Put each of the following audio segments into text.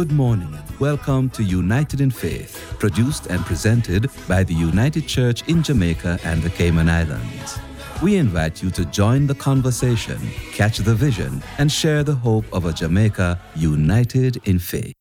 Good morning. Welcome to United in Faith, produced and presented by the United Church in Jamaica and the Cayman Islands. We invite you to join the conversation, catch the vision, and share the hope of a Jamaica united in faith.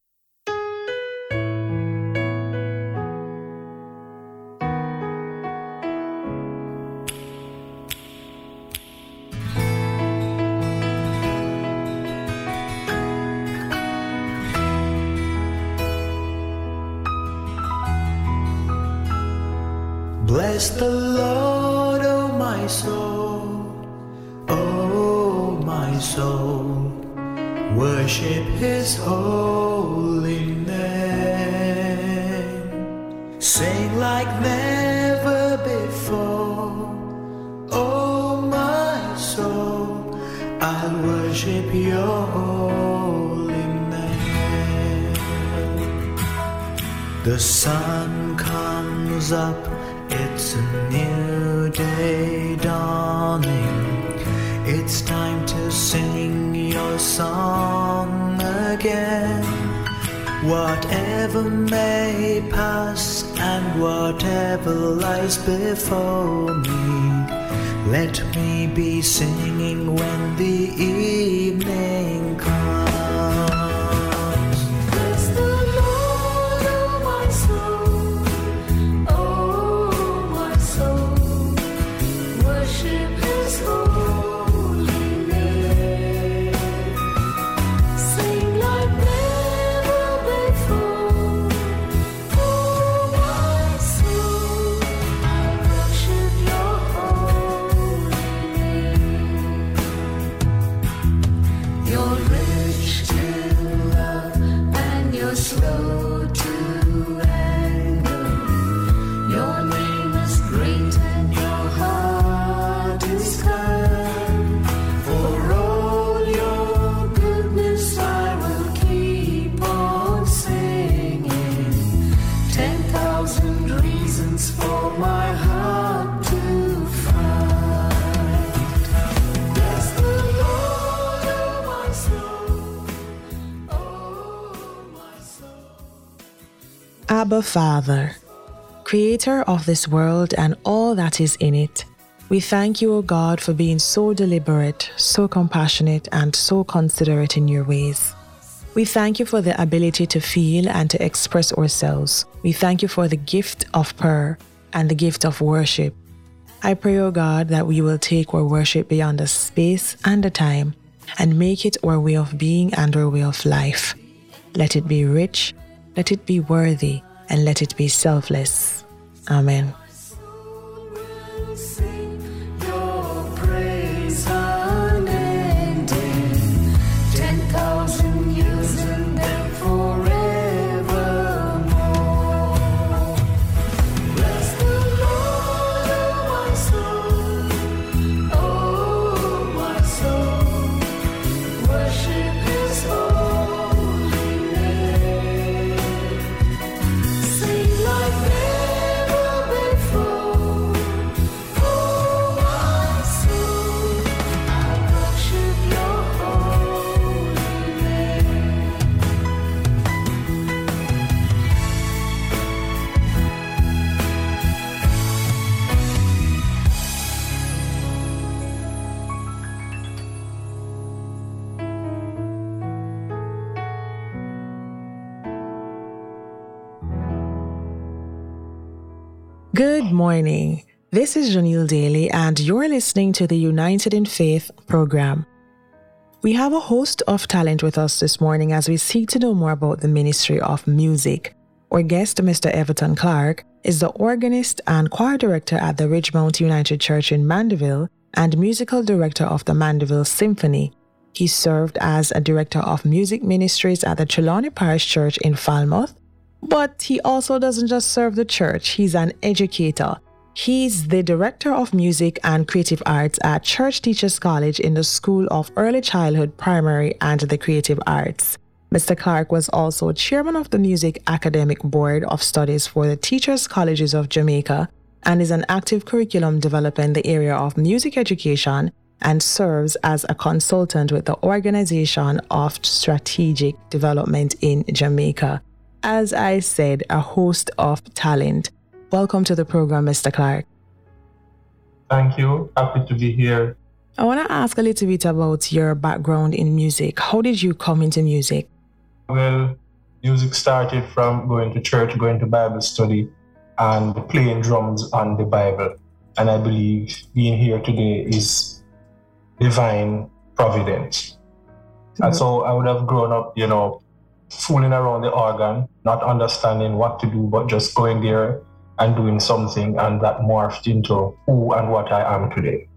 Bless the Lord, oh my soul, oh my soul, worship his holy name. Sing like never before, oh my soul, I worship your holy name. The sun comes up it's a new day dawning. It's time to sing your song again. Whatever may pass and whatever lies before me, let me be singing when the evening Abba Father, Creator of this world and all that is in it, we thank you, O God, for being so deliberate, so compassionate, and so considerate in your ways. We thank you for the ability to feel and to express ourselves. We thank you for the gift of prayer and the gift of worship. I pray, O God, that we will take our worship beyond the space and the time and make it our way of being and our way of life. Let it be rich, let it be worthy, and let it be selfless. Amen. Good morning. This is Janelle Daly, and you're listening to the United in Faith program. We have a host of talent with us this morning as we seek to know more about the ministry of music. Our guest, Mr. Everton Clarke, is the organist and choir director at the Ridgemount United Church in Mandeville and musical director of the Mandeville Singphony. He served as a director of music ministries at the Trelawny Parish Church in Falmouth but he also doesn't just serve the church, he's an educator. He's the Director of Music and Creative Arts at Church Teachers College in the School of Early Childhood, Primary, and the Creative Arts. Mr. Clarke was also chairman of the Music Academic Board of Studies for the Teachers Colleges of Jamaica and is an active curriculum developer in the area of music education and serves as a consultant with the Organization of Strategic Development in Jamaica. As I said, a host of talent. Welcome to the program, Mr. Clarke. Thank you. Happy to be here. I want to ask a little bit about your background in music. How did you come into music? Well, music started from going to church, going to Bible study, and playing drums on the Bible. And I believe being here today is divine providence. And so mm-hmm. I would have grown up, you know, fooling around the organ, not understanding what to do, but just going there and doing something, and that morphed into who and what I am today.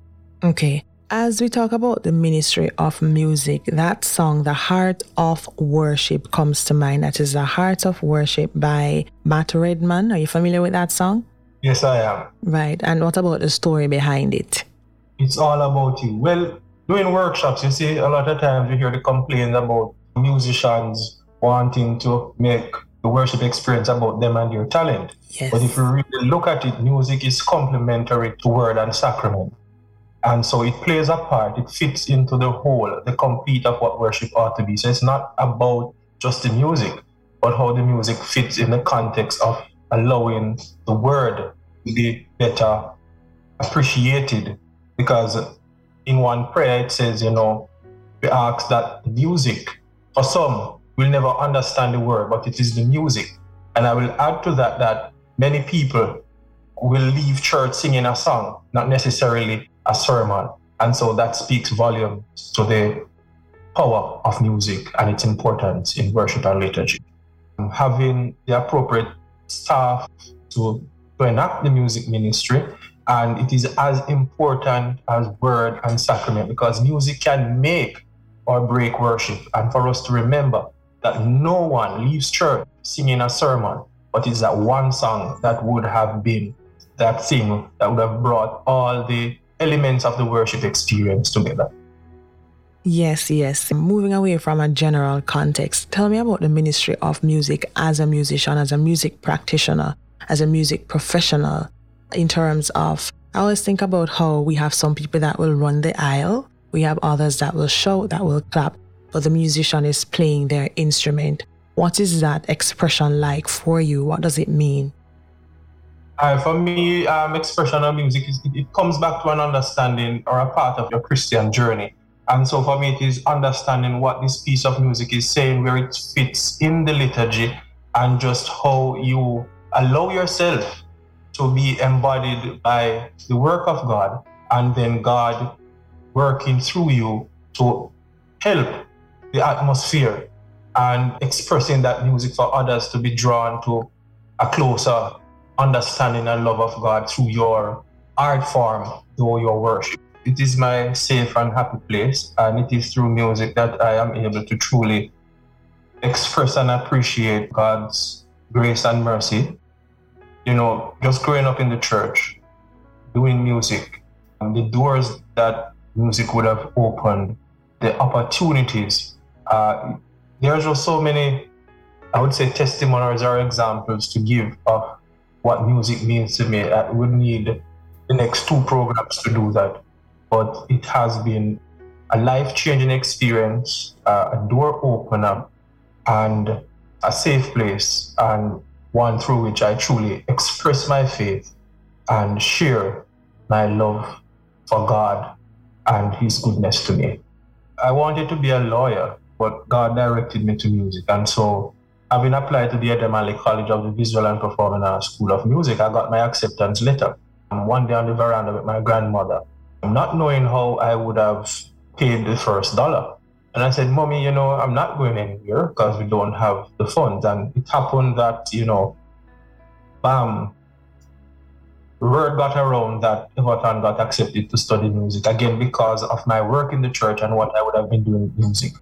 Okay. As we talk about the ministry of music, that song, The Heart of Worship, comes to mind. That is The Heart of Worship by Matt Redman. Are you familiar with that song? Yes, I am. Right. And what about the story behind it? It's all about you. Well, doing workshops, you see, a lot of times you hear the complaints about musicians wanting to make the worship experience about them and their talent. Yes. But if you really look at it, music is complementary to word and sacrament. And so it plays a part, it fits into the whole, the complete of what worship ought to be. So it's not about just the music, but how the music fits in the context of allowing the word to be better appreciated. Because in one prayer it says, you know, we ask that music, for some, will never understand the word, but it is the music. And I will add to that that many people will leave church singing a song, not necessarily a sermon. And so that speaks volumes to the power of music and its importance in worship and liturgy. Having the appropriate staff to, to enact the music ministry, and it is as important as word and sacrament because music can make or break worship. And for us to remember that no one leaves church singing a sermon, but it's that one song that would have been that thing that would have brought all the elements of the worship experience together. Yes, yes. Moving away from a general context, tell me about the ministry of music as a musician, as a music practitioner, as a music professional, in terms of, I always think about how we have some people that will run the aisle, we have others that will shout, that will clap, but the musician is playing their instrument. What is that expression like for you? What does it mean? Uh, for me, um, expression of music is it, it comes back to an understanding or a part of your Christian journey. And so for me, it is understanding what this piece of music is saying, where it fits in the liturgy, and just how you allow yourself to be embodied by the work of God, and then God working through you to help the atmosphere and expressing that music for others to be drawn to a closer understanding and love of God through your art form, through your worship. It is my safe and happy place, and it is through music that I am able to truly express and appreciate God's grace and mercy. You know, just growing up in the church, doing music, and the doors that music would have opened, the opportunities. Uh, there's just so many, I would say, testimonies or examples to give of what music means to me. I would need the next two programs to do that. But it has been a life changing experience, uh, a door opener, and a safe place, and one through which I truly express my faith and share my love for God and His goodness to me. I wanted to be a lawyer, but God directed me to music. And so been applied to the Edna Manley College of the Visual and Performing Arts School of Music. I got my acceptance letter. And one day on the veranda with my grandmother, not knowing how I would have paid the first dollar. And I said, Mommy, you know, I'm not going anywhere because we don't have the funds. And it happened that, you know, bam, word got around that Everton got accepted to study music again because of my work in the church and what I would have been doing with music.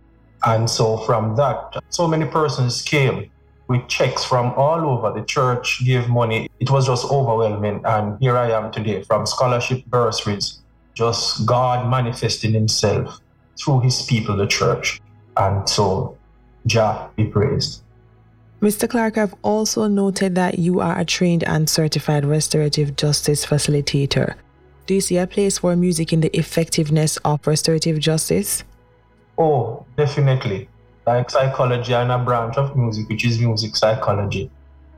And so from that, so many persons came with checks from all over. The church gave money. It was just overwhelming. And here I am today from scholarship bursaries, just God manifesting himself through his people, the church. And so Jah be praised. Mr. Clarke, I've also noted that you are a trained and certified restorative justice facilitator. Do you see a place for music in the effectiveness of restorative justice? Oh, definitely. Like psychology and a branch of music, which is music psychology.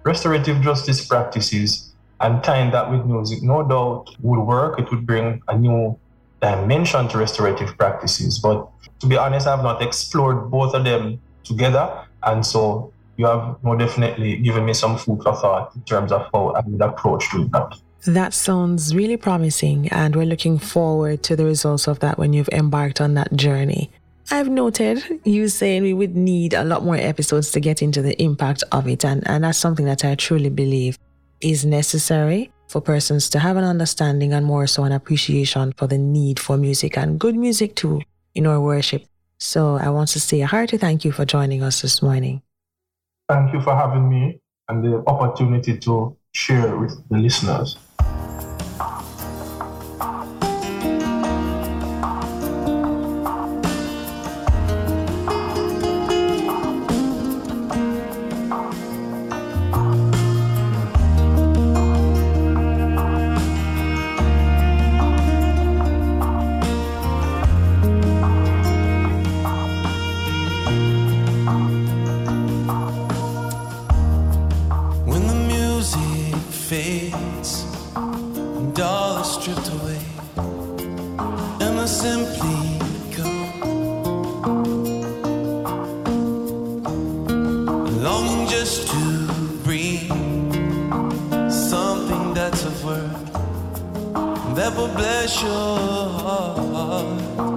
Restorative justice practices and tying that with music, no doubt, would work. It would bring a new dimension to restorative practices. But to be honest, I've not explored both of them together. And so you have more definitely given me some food for thought in terms of how I would approach to that. That sounds really promising, and we're looking forward to the results of that when you've embarked on that journey. I've noted you saying we would need a lot more episodes to get into the impact of it, and, and that's something that I truly believe is necessary for persons to have an understanding and more so an appreciation for the need for music and good music too in our worship. So I want to say a hearty thank you for joining us this morning. Thank you for having me and the opportunity to share with the listeners. Fades and all is stripped away, and I simply go longing just to breathe something that's of worth. That will bless your heart.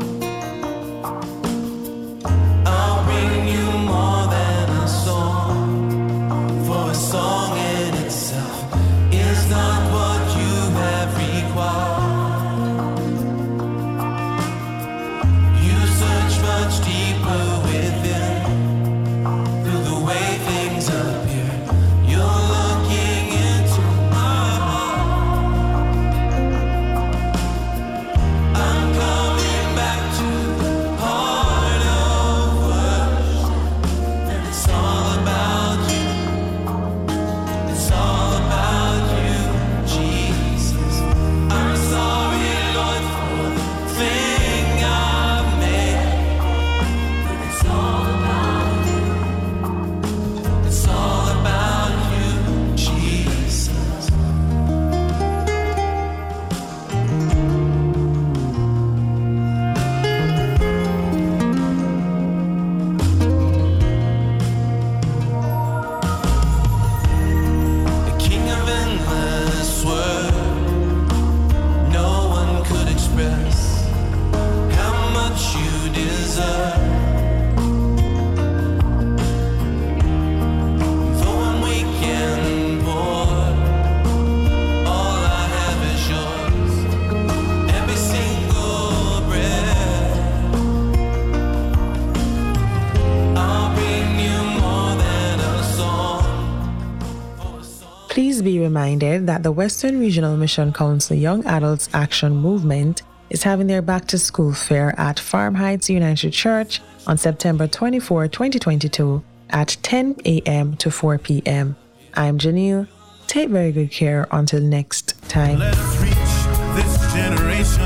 Please be reminded that the Western Regional Mission Council Young Adults Action Movement is having their back to school fair at Farm Heights United Church on September 24, 2022 at 10 a.m. to 4 p.m. I'm Janelle. Take very good care until next time. Let us reach this generation.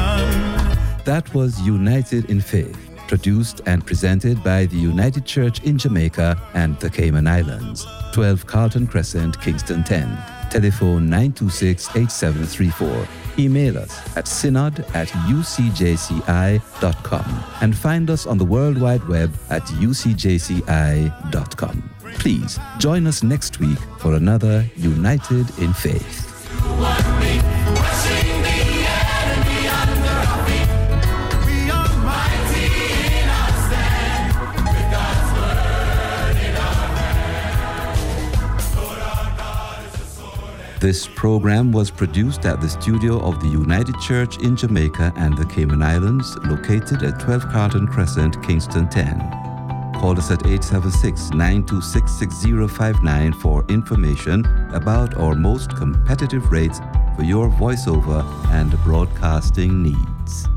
That was United in Faith, produced and presented by the United Church in Jamaica and the Cayman Islands, 12 Carlton Crescent, Kingston 10. Telephone 926 8734. Email us at synod at ucjci.com and find us on the World Wide Web at ucjci.com. Please join us next week for another United in Faith. This program was produced at the studio of the United Church in Jamaica and the Cayman Islands, located at 12 Carlton Crescent, Kingston 10. Call us at 876 926 6059 for information about our most competitive rates for your voiceover and broadcasting needs.